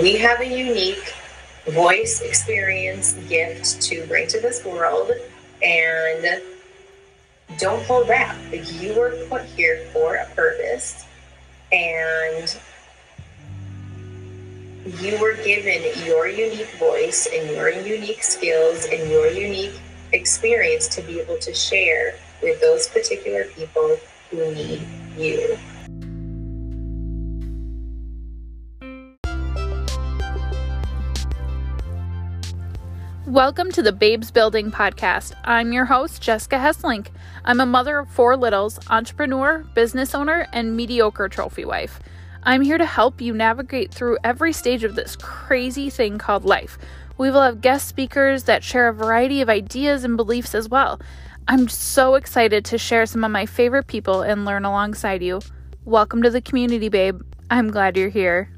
we have a unique voice, experience, gift to bring to this world. And don't hold back. You were put here for a purpose. And you were given your unique voice and your unique skills and your unique experience to be able to share with those particular people who need you. Welcome to the Babes Building Podcast. I'm your host, Jessica Hesselink. I'm a mother of four littles, entrepreneur, business owner, and mediocre trophy wife. I'm here to help you navigate through every stage of this crazy thing called life. We will have guest speakers that share a variety of ideas and beliefs as well. I'm so excited to share some of my favorite people and learn alongside you. Welcome to the community, babe. I'm glad you're here.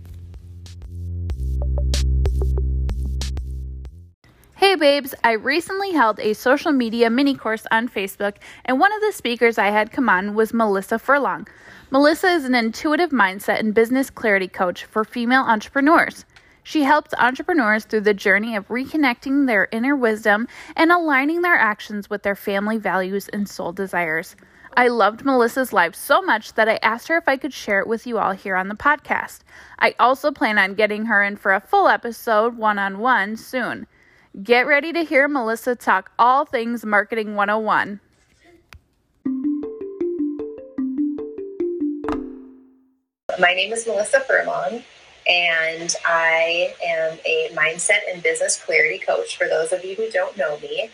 Hey babes, I recently held a social media mini course on Facebook, and one of the speakers I had come on was Melissa Furlong. Melissa is an intuitive mindset and business clarity coach for female entrepreneurs. She helps entrepreneurs through the journey of reconnecting their inner wisdom and aligning their actions with their family values and soul desires. I loved Melissa's life so much that I asked her if I could share it with you all here on the podcast. I also plan on getting her in for a full episode one on one soon. Get ready to hear Melissa talk all things Marketing 101. My name is Melissa Furlong, and I am a mindset and business clarity coach for those of you who don't know me.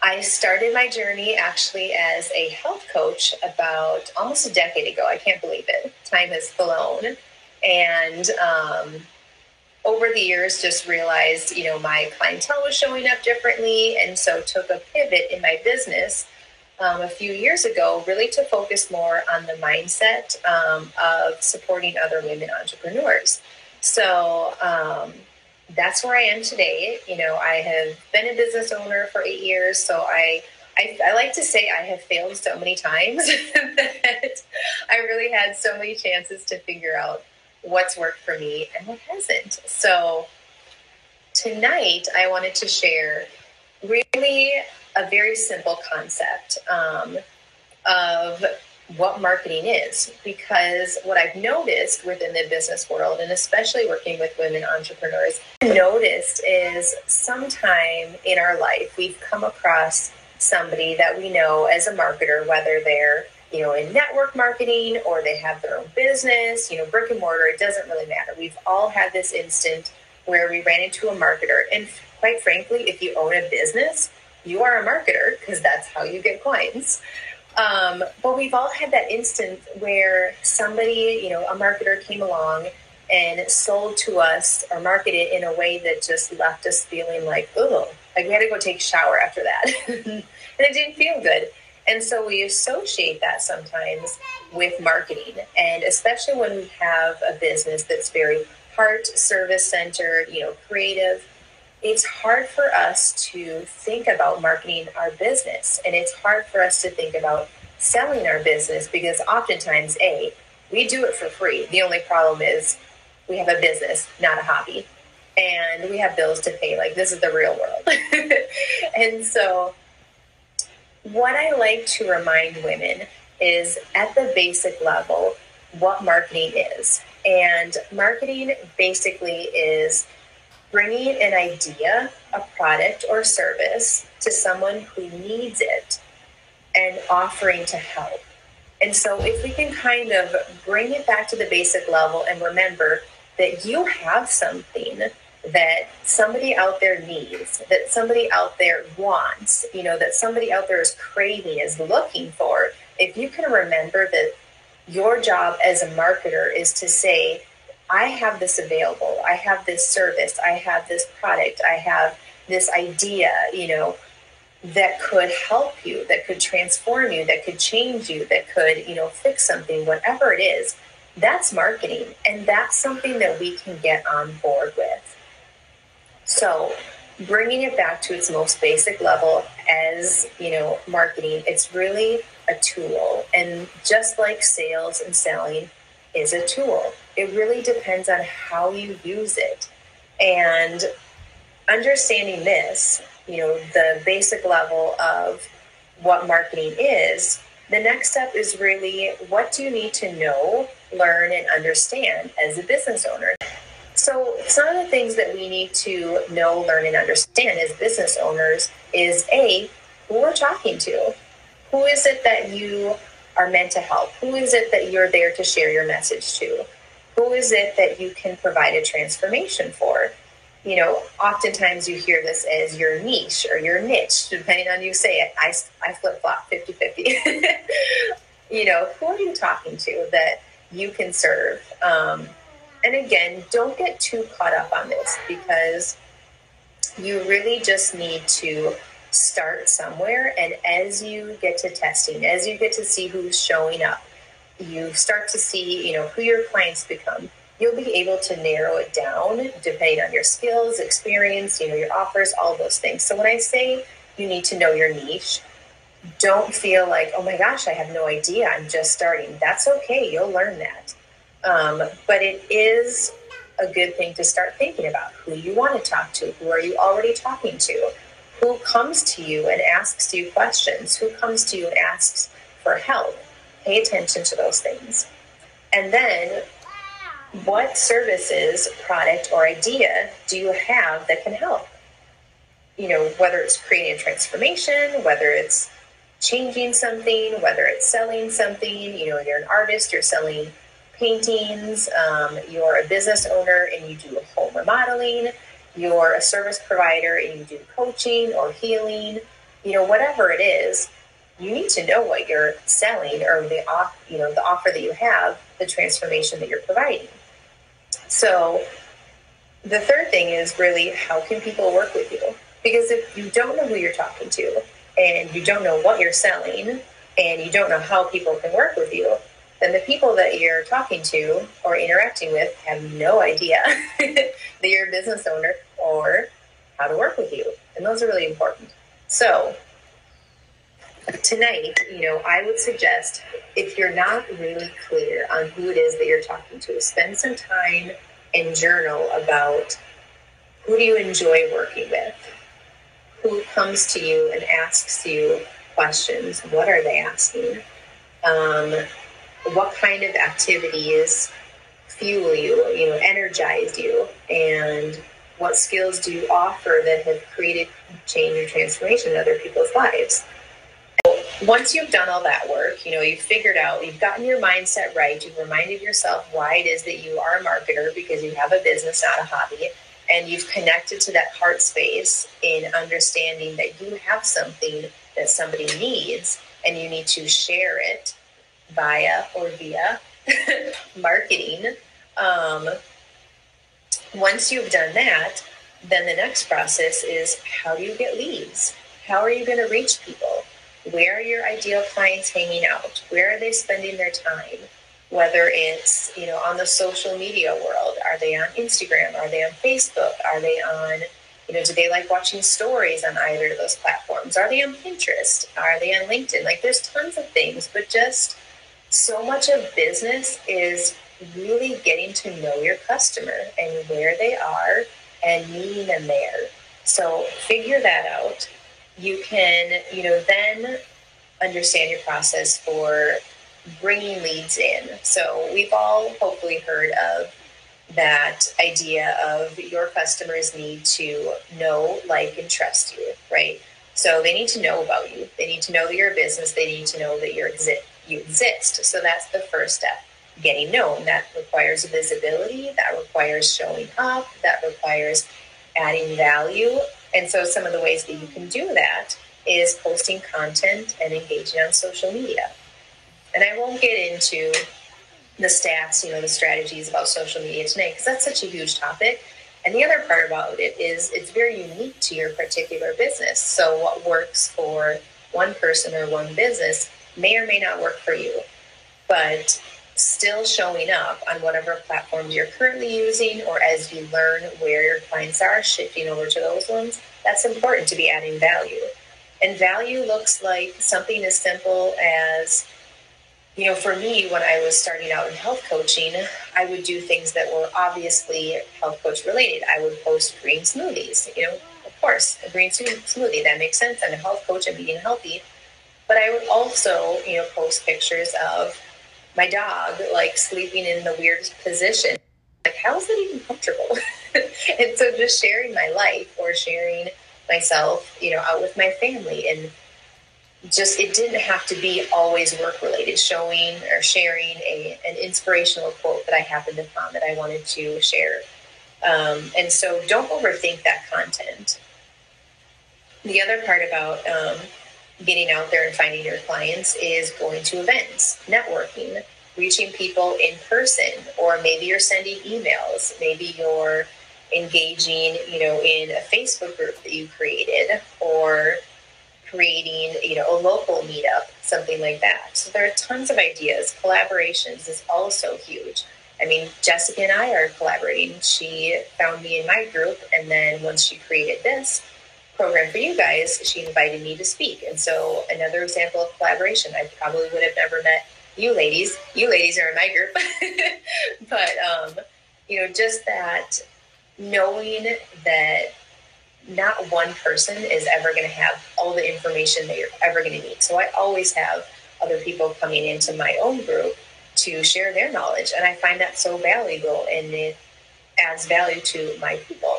I started my journey actually as a health coach about almost a decade ago. I can't believe it. Time has flown. And um, over the years just realized you know my clientele was showing up differently and so took a pivot in my business um, a few years ago really to focus more on the mindset um, of supporting other women entrepreneurs. So um, that's where i am today. You know i have been a business owner for eight years so i I, I, like to say I have failed so many times that I really had so many chances to figure out what's worked for me and what hasn't. So tonight I wanted to share really a very simple concept um, of what marketing is because what I've noticed within the business world and especially working with women entrepreneurs noticed is sometime in our life we've come across somebody that we know as a marketer whether they're you know, in network marketing or they have their own business, you know, brick and mortar, it doesn't really matter. We've all had this instant where we ran into a marketer. And quite frankly, if you own a business, you are a marketer because that's how you get clients. Um, but we've all had that instant where somebody, you know, a marketer came along and sold to us or marketed in a way that just left us feeling like, oh, like we had to go take a shower after that. and it didn't feel good. And so we associate that sometimes with marketing. And especially when we have a business that's very heart service centered, you know, creative, it's hard for us to think about marketing our business. And it's hard for us to think about selling our business because oftentimes, A, we do it for free. The only problem is we have a business, not a hobby. And we have bills to pay. Like, this is the real world. and so, what I like to remind women is at the basic level what marketing is. And marketing basically is bringing an idea, a product or service to someone who needs it and offering to help. And so, if we can kind of bring it back to the basic level and remember that you have something that somebody out there needs, that somebody out there wants, you know, that somebody out there is craving, is looking for, if you can remember that your job as a marketer is to say, I have this available, I have this service, I have this product, I have this idea, you know, that could help you, that could transform you, that could change you, that could, you know, fix something, whatever it is, that's marketing. And that's something that we can get on board with. So, bringing it back to its most basic level as, you know, marketing, it's really a tool. And just like sales and selling, is a tool. It really depends on how you use it. And understanding this, you know, the basic level of what marketing is, the next step is really what do you need to know, learn, and understand as a business owner? So, some of the things that we need to know, learn, and understand as business owners is A, who we're talking to. Who is it that you are meant to help? Who is it that you're there to share your message to? Who is it that you can provide a transformation for? you know, oftentimes you hear this as your niche or your niche, depending on you say it. I, I flip flop 50 50. you know, who are you talking to that you can serve? Um, and again, don't get too caught up on this because you really just need to start somewhere. And as you get to testing, as you get to see who's showing up, you start to see, you know, who your clients become you'll be able to narrow it down depending on your skills, experience, you know, your offers, all those things. So when I say you need to know your niche, don't feel like, oh my gosh, I have no idea. I'm just starting. That's okay. You'll learn that. Um, but it is a good thing to start thinking about who you want to talk to. Who are you already talking to? Who comes to you and asks you questions? Who comes to you and asks for help? Pay attention to those things. And then what services, product, or idea do you have that can help? You know, whether it's creating a transformation, whether it's changing something, whether it's selling something, you know, you're an artist, you're selling paintings, um, you're a business owner and you do home remodeling, you're a service provider and you do coaching or healing, you know, whatever it is, you need to know what you're selling or the off, you know, the offer that you have, the transformation that you're providing. So the third thing is really how can people work with you? Because if you don't know who you're talking to and you don't know what you're selling and you don't know how people can work with you, then the people that you're talking to or interacting with have no idea that you're a business owner or how to work with you. And those are really important. So tonight, you know, I would suggest if you're not really clear on who it is that you're talking to, spend some time and journal about who do you enjoy working with? Who comes to you and asks you questions? What are they asking? Um, what kind of activities fuel you, you know, energize you? And what skills do you offer that have created change or transformation in other people's lives? once you've done all that work, you know, you've figured out, you've gotten your mindset right, you've reminded yourself why it is that you are a marketer because you have a business, not a hobby, and you've connected to that heart space in understanding that you have something that somebody needs and you need to share it via or via marketing. Um, once you've done that, then the next process is how do you get leads? How are you going to reach people? where are your ideal clients hanging out? Where are they spending their time? Whether it's, you know, on the social media world, are they on Instagram? Are they on Facebook? Are they on, you know, do they like watching stories on either of those platforms? Are they on Pinterest? Are they on LinkedIn? Like there's tons of things, but just so much of business is really getting to know your customer and where they are and meeting them there. So figure that out you can, you know, then understand your process for bringing leads in. So we've all hopefully heard of that idea of your customers need to know, like, and trust you, right? So they need to know about you. They need to know that you're a business. They need to know that you're exi- you exist. So that's the first step, getting known. That requires visibility. That requires showing up. That requires adding value and so some of the ways that you can do that is posting content and engaging on social media. And I won't get into the stats, you know, the strategies about social media tonight because that's such a huge topic. And the other part about it is it's very unique to your particular business. So what works for one person or one business may or may not work for you. But still showing up on whatever platforms you're currently using, or as you learn where your clients are, shifting over to those ones, that's important to be adding value. And value looks like something as simple as you know, for me, when I was starting out in health coaching, I would do things that were obviously health coach related. I would post green smoothies, you know, of course, a green smoothie, that makes sense. I'm a health coach, I'm eating healthy. But I would also, you know, post pictures of my dog, like sleeping in the weirdest position. Like, how is that even comfortable? and so just sharing my life or sharing myself, you know, out with my family and just it didn't have to be always work related showing or sharing a, an inspirational quote that i happened find that i wanted to share um, and so don't overthink that content the other part about um, getting out there and finding your clients is going to events networking reaching people in person or maybe you're sending emails maybe you're engaging you know in a facebook group that you created or creating, you know, a local meetup, something like that. So there are tons of ideas. Collaborations is also huge. I mean, Jessica and I are collaborating. She found me in my group, and then once she created this program for you guys, she invited me to speak. And so, another example of collaboration. I probably would have never met you ladies. You ladies are in my group, but um, you know, just that knowing that not one person is ever going to have all the information that you're ever going to need. So I always have other people coming into my own group to share their knowledge. And I find that so valuable and it adds value to my people,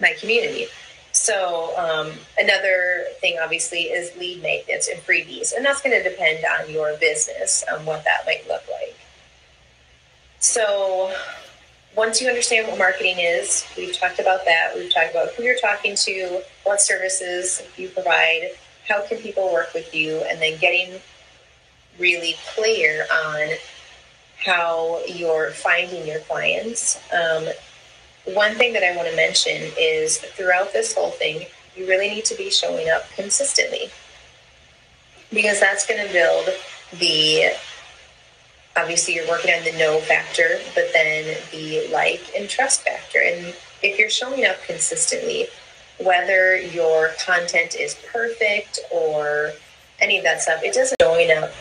my community. So um, another thing, obviously, is lead magnets and freebies, and that's going to depend on your business and what that might look like. So once you understand what marketing is, we've talked about that. We've talked about who you're talking to, what services you provide, how can people work with you, and then getting really clear on how you're finding your clients. Um, one thing that I want to mention is throughout this whole thing, you really need to be showing up consistently because that's going to build the obviously you're working on the know factor, but then the like and trust factor. And if you're showing up consistently, whether your content is perfect or any of that stuff, it doesn't showing up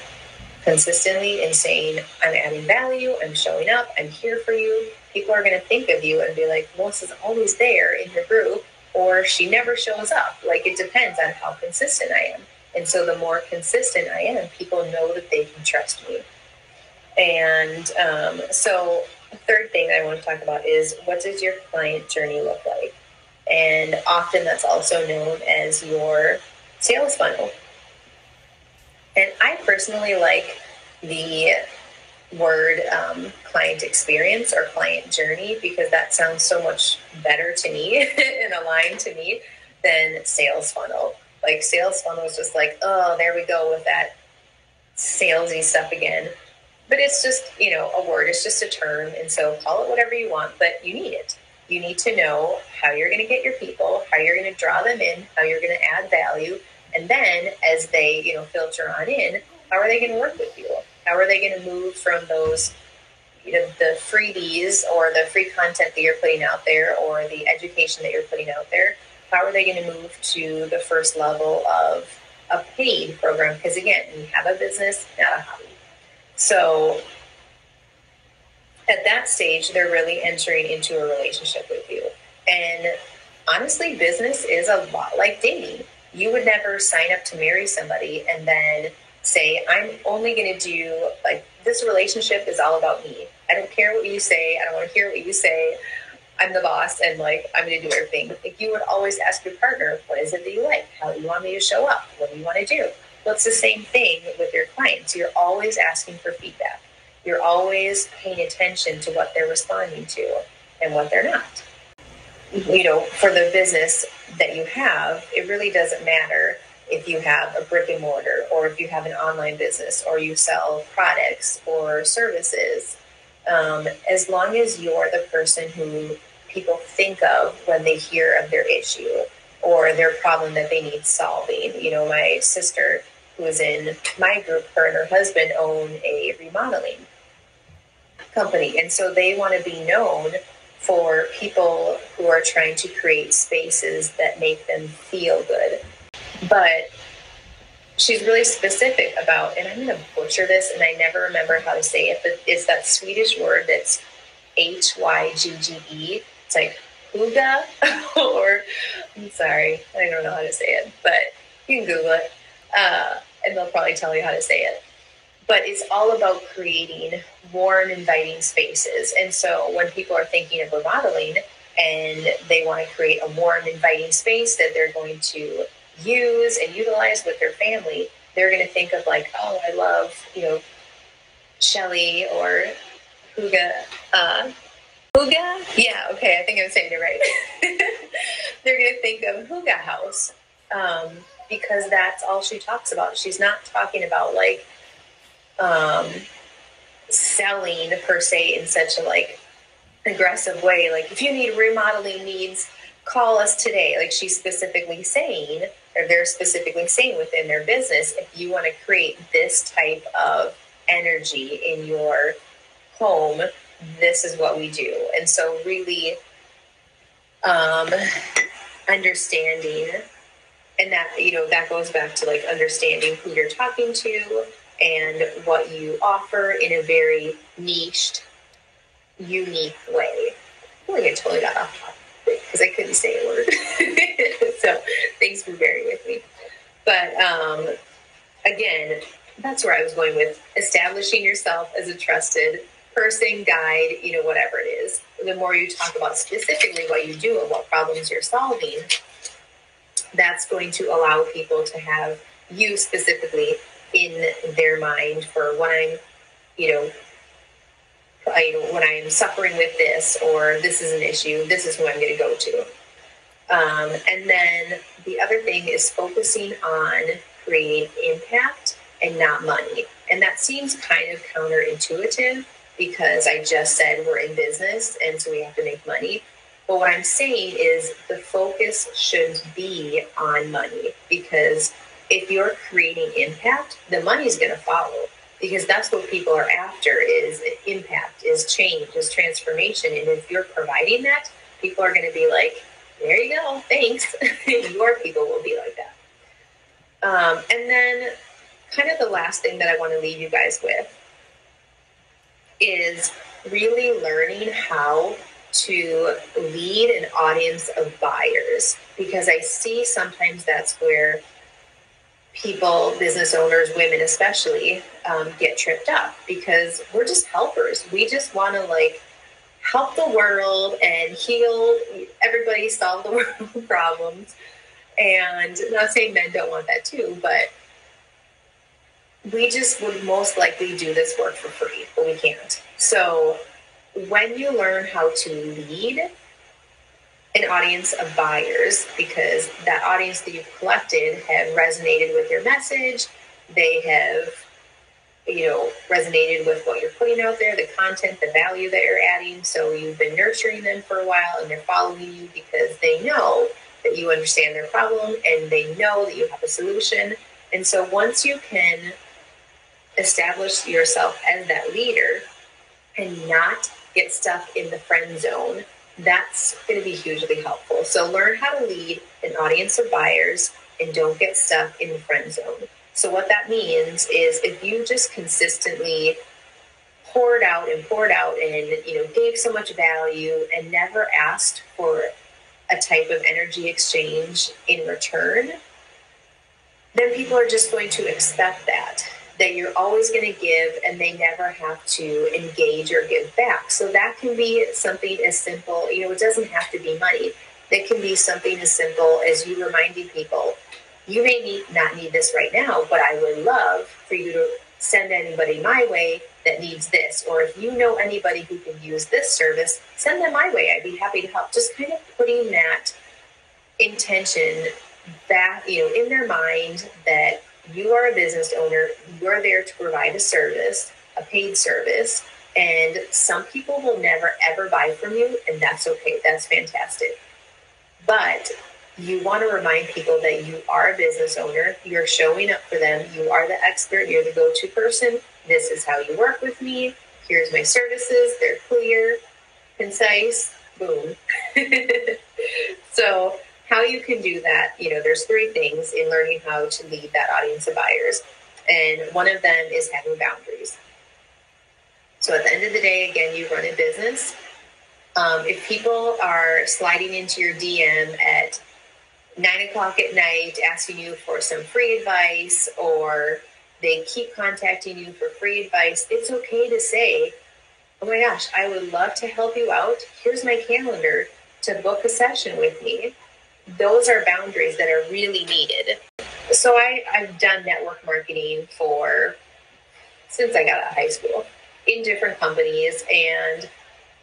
consistently and saying, I'm adding value, I'm showing up, I'm here for you. People are going to think of you and be like, Melissa's always there in your group, or she never shows up. Like it depends on how consistent I am. And so the more consistent I am, people know that they can trust me. And um, so, third thing I want to talk about is what does your client journey look like? And often that's also known as your sales funnel. And I personally like the word um, client experience or client journey because that sounds so much better to me and aligned to me than sales funnel. Like sales funnel is just like, oh, there we go with that salesy stuff again but it's just you know a word it's just a term and so call it whatever you want but you need it you need to know how you're going to get your people how you're going to draw them in how you're going to add value and then as they you know filter on in how are they going to work with you how are they going to move from those you know the freebies or the free content that you're putting out there or the education that you're putting out there how are they going to move to the first level of a paid program because again we have a business not a hobby so at that stage, they're really entering into a relationship with you. And honestly, business is a lot like dating. You would never sign up to marry somebody and then say, I'm only going to do, like, this relationship is all about me. I don't care what you say. I don't want to hear what you say. I'm the boss and, like, I'm going to do everything. Like, you would always ask your partner, what is it that you like? How do you want me to show up? What do you want to do? Well, it's the same thing with your clients. You're always asking for feedback. You're always paying attention to what they're responding to and what they're not. You know, for the business that you have, it really doesn't matter if you have a brick and mortar or if you have an online business or you sell products or services. Um, as long as you're the person who people think of when they hear of their issue or their problem that they need solving. You know, my sister who is in my group, her and her husband own a remodeling company. And so they want to be known for people who are trying to create spaces that make them feel good. But she's really specific about, and I'm going to butcher this, and I never remember how to say it, but it's that Swedish word that's H Y G G E. It's like huga, or I'm sorry, I don't know how to say it, but you can Google it, uh, and they'll probably tell you how to say it. But it's all about creating warm, inviting spaces. And so when people are thinking of remodeling and they want to create a warm, inviting space that they're going to use and utilize with their family, they're going to think of like, oh, I love, you know, Shelly or Huga. Uh, Huga? Yeah, okay, I think I'm saying it right. they're going to think of Huga House um, because that's all she talks about. She's not talking about like um, selling per se in such a like aggressive way. Like if you need remodeling needs, call us today. Like she's specifically saying, or they're specifically saying within their business, if you want to create this type of energy in your home, this is what we do. And so, really um, understanding, and that, you know, that goes back to like understanding who you're talking to and what you offer in a very niched, unique way. I like I totally got off topic because I couldn't say a word. so thanks for bearing with me. But um, again, that's where I was going with establishing yourself as a trusted person, guide, you know, whatever it is. The more you talk about specifically what you do and what problems you're solving, that's going to allow people to have you specifically in their mind for when I'm, you know, I, when I'm suffering with this or this is an issue, this is who I'm going to go to. Um, and then the other thing is focusing on creating impact and not money. And that seems kind of counterintuitive because I just said we're in business and so we have to make money. But what I'm saying is the focus should be on money because if you're creating impact, the money is going to follow because that's what people are after is impact, is change, is transformation. And if you're providing that, people are going to be like, there you go, thanks. Your people will be like that. Um, and then, kind of the last thing that I want to leave you guys with is really learning how to lead an audience of buyers because I see sometimes that's where people, business owners, women especially, um, get tripped up because we're just helpers. We just want to like help the world and heal everybody, solve the world problems. And I'm not saying men don't want that too, but we just would most likely do this work for free, but we can't. So when you learn how to lead an audience of buyers, because that audience that you've collected have resonated with your message, they have you know, resonated with what you're putting out there, the content, the value that you're adding. So you've been nurturing them for a while and they're following you because they know that you understand their problem and they know that you have a solution. And so once you can establish yourself as that leader and not get stuck in the friend zone, that's going to be hugely helpful. So learn how to lead an audience of buyers and don't get stuck in the friend zone. So what that means is if you just consistently poured out and poured out and you know gave so much value and never asked for a type of energy exchange in return, then people are just going to expect that that you're always going to give and they never have to engage or give back. So that can be something as simple, you know, it doesn't have to be money. That can be something as simple as you reminding people you may need, not need this right now, but I would love for you to send anybody my way that needs this. Or if you know anybody who can use this service, send them my way. I'd be happy to help. Just kind of putting that intention back, you know, in their mind that you are a business owner, you're there to provide a service, a paid service, and some people will never ever buy from you, and that's okay. That's fantastic. But you want to remind people that you are a business owner. You're showing up for them. You are the expert. You're the go to person. This is how you work with me. Here's my services. They're clear, concise. Boom. so, how you can do that, you know, there's three things in learning how to lead that audience of buyers. And one of them is having boundaries. So at the end of the day, again, you run a business. Um, if people are sliding into your DM at nine o'clock at night asking you for some free advice or they keep contacting you for free advice, it's okay to say, Oh my gosh, I would love to help you out. Here's my calendar to book a session with me. Those are boundaries that are really needed. So I, I've done network marketing for since I got out of high school in different companies and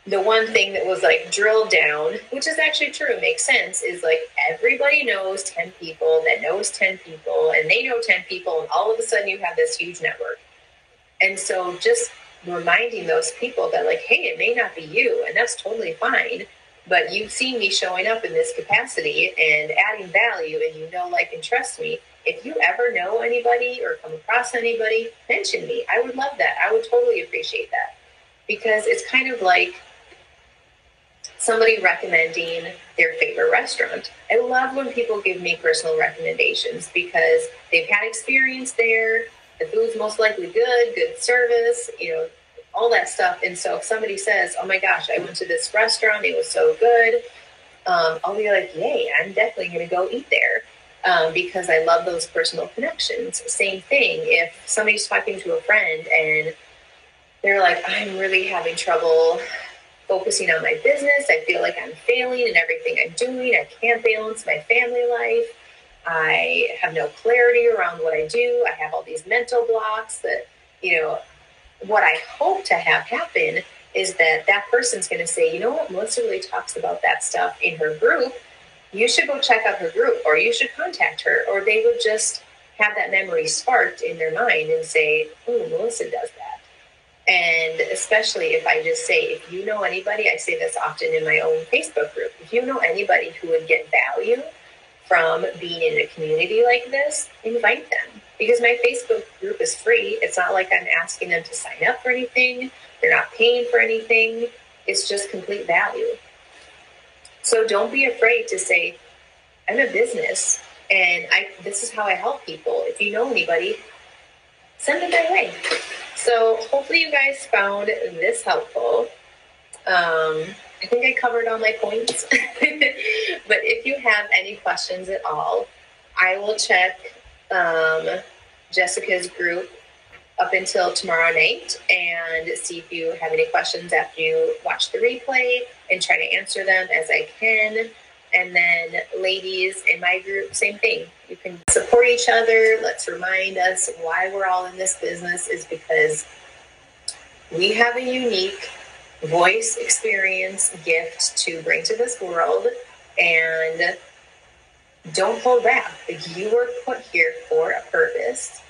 the one thing that was like drilled down, which is actually true, makes sense, is like everybody knows 10 people that knows 10 people and they know 10 people, and all of a sudden you have this huge network. And so just reminding those people that, like, hey, it may not be you, and that's totally fine, but you've seen me showing up in this capacity and adding value, and you know, like, and trust me. If you ever know anybody or come across anybody, mention me. I would love that. I would totally appreciate that because it's kind of like somebody recommending their favorite restaurant. I love when people give me personal recommendations because they've had experience there. The food's most likely good, good service, you know, all that stuff. And so if somebody says, "Oh my gosh, I went to this restaurant; it was so good," um, I'll be like, "Yay! I'm definitely going to go eat there." Um, because I love those personal connections. Same thing if somebody's talking to a friend and they're like, I'm really having trouble focusing on my business. I feel like I'm failing in everything I'm doing. I can't balance my family life. I have no clarity around what I do. I have all these mental blocks that, you know, what I hope to have happen is that that person's going to say, you know what, Melissa really talks about that stuff in her group. You should go check out her group or you should contact her. Or they would just have that memory sparked in their mind and say, oh, Melissa does that. And especially if I just say, if you know anybody, I say this often in my own Facebook group, if you know anybody who would get value from being in a community like this, invite them. Because my Facebook group is free. It's not like I'm asking them to sign up for anything, they're not paying for anything. It's just complete value. So don't be afraid to say, I'm a business and I this is how I help people. If you know anybody, send them my way. So hopefully you guys found this helpful. Um, I think I covered all my points. but if you have any questions at all, I will check um, Jessica's group up until tomorrow night and see if you have any questions after you watch the replay and try to answer them as I can. And then, ladies in my group, same thing. You can support each other. Let's remind us why we're all in this business is because we have a unique voice, experience, gift to bring to this world. And don't hold back. You were put here for a purpose.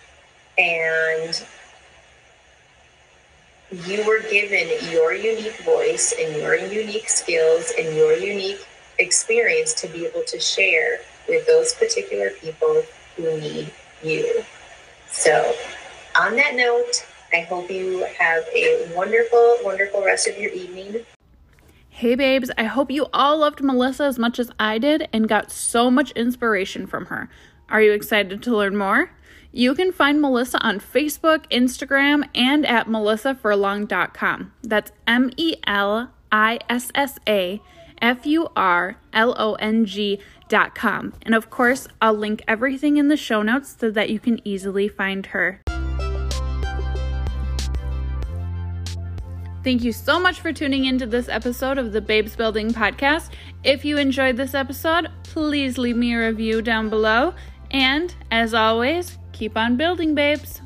And you were given your unique voice and your unique skills and your unique experience to be able to share with those particular people who need you. So, on that note, I hope you have a wonderful, wonderful rest of your evening. Hey, babes, I hope you all loved Melissa as much as I did and got so much inspiration from her. Are you excited to learn more? You can find Melissa on Facebook, Instagram, and at melissafurlong.com. That's M E L I S S A F U R L O N G dot com. And of course, I'll link everything in the show notes so that you can easily find her. Thank you so much for tuning into this episode of the Babes Building Podcast. If you enjoyed this episode, please leave me a review down below. And as always, keep on building, babes.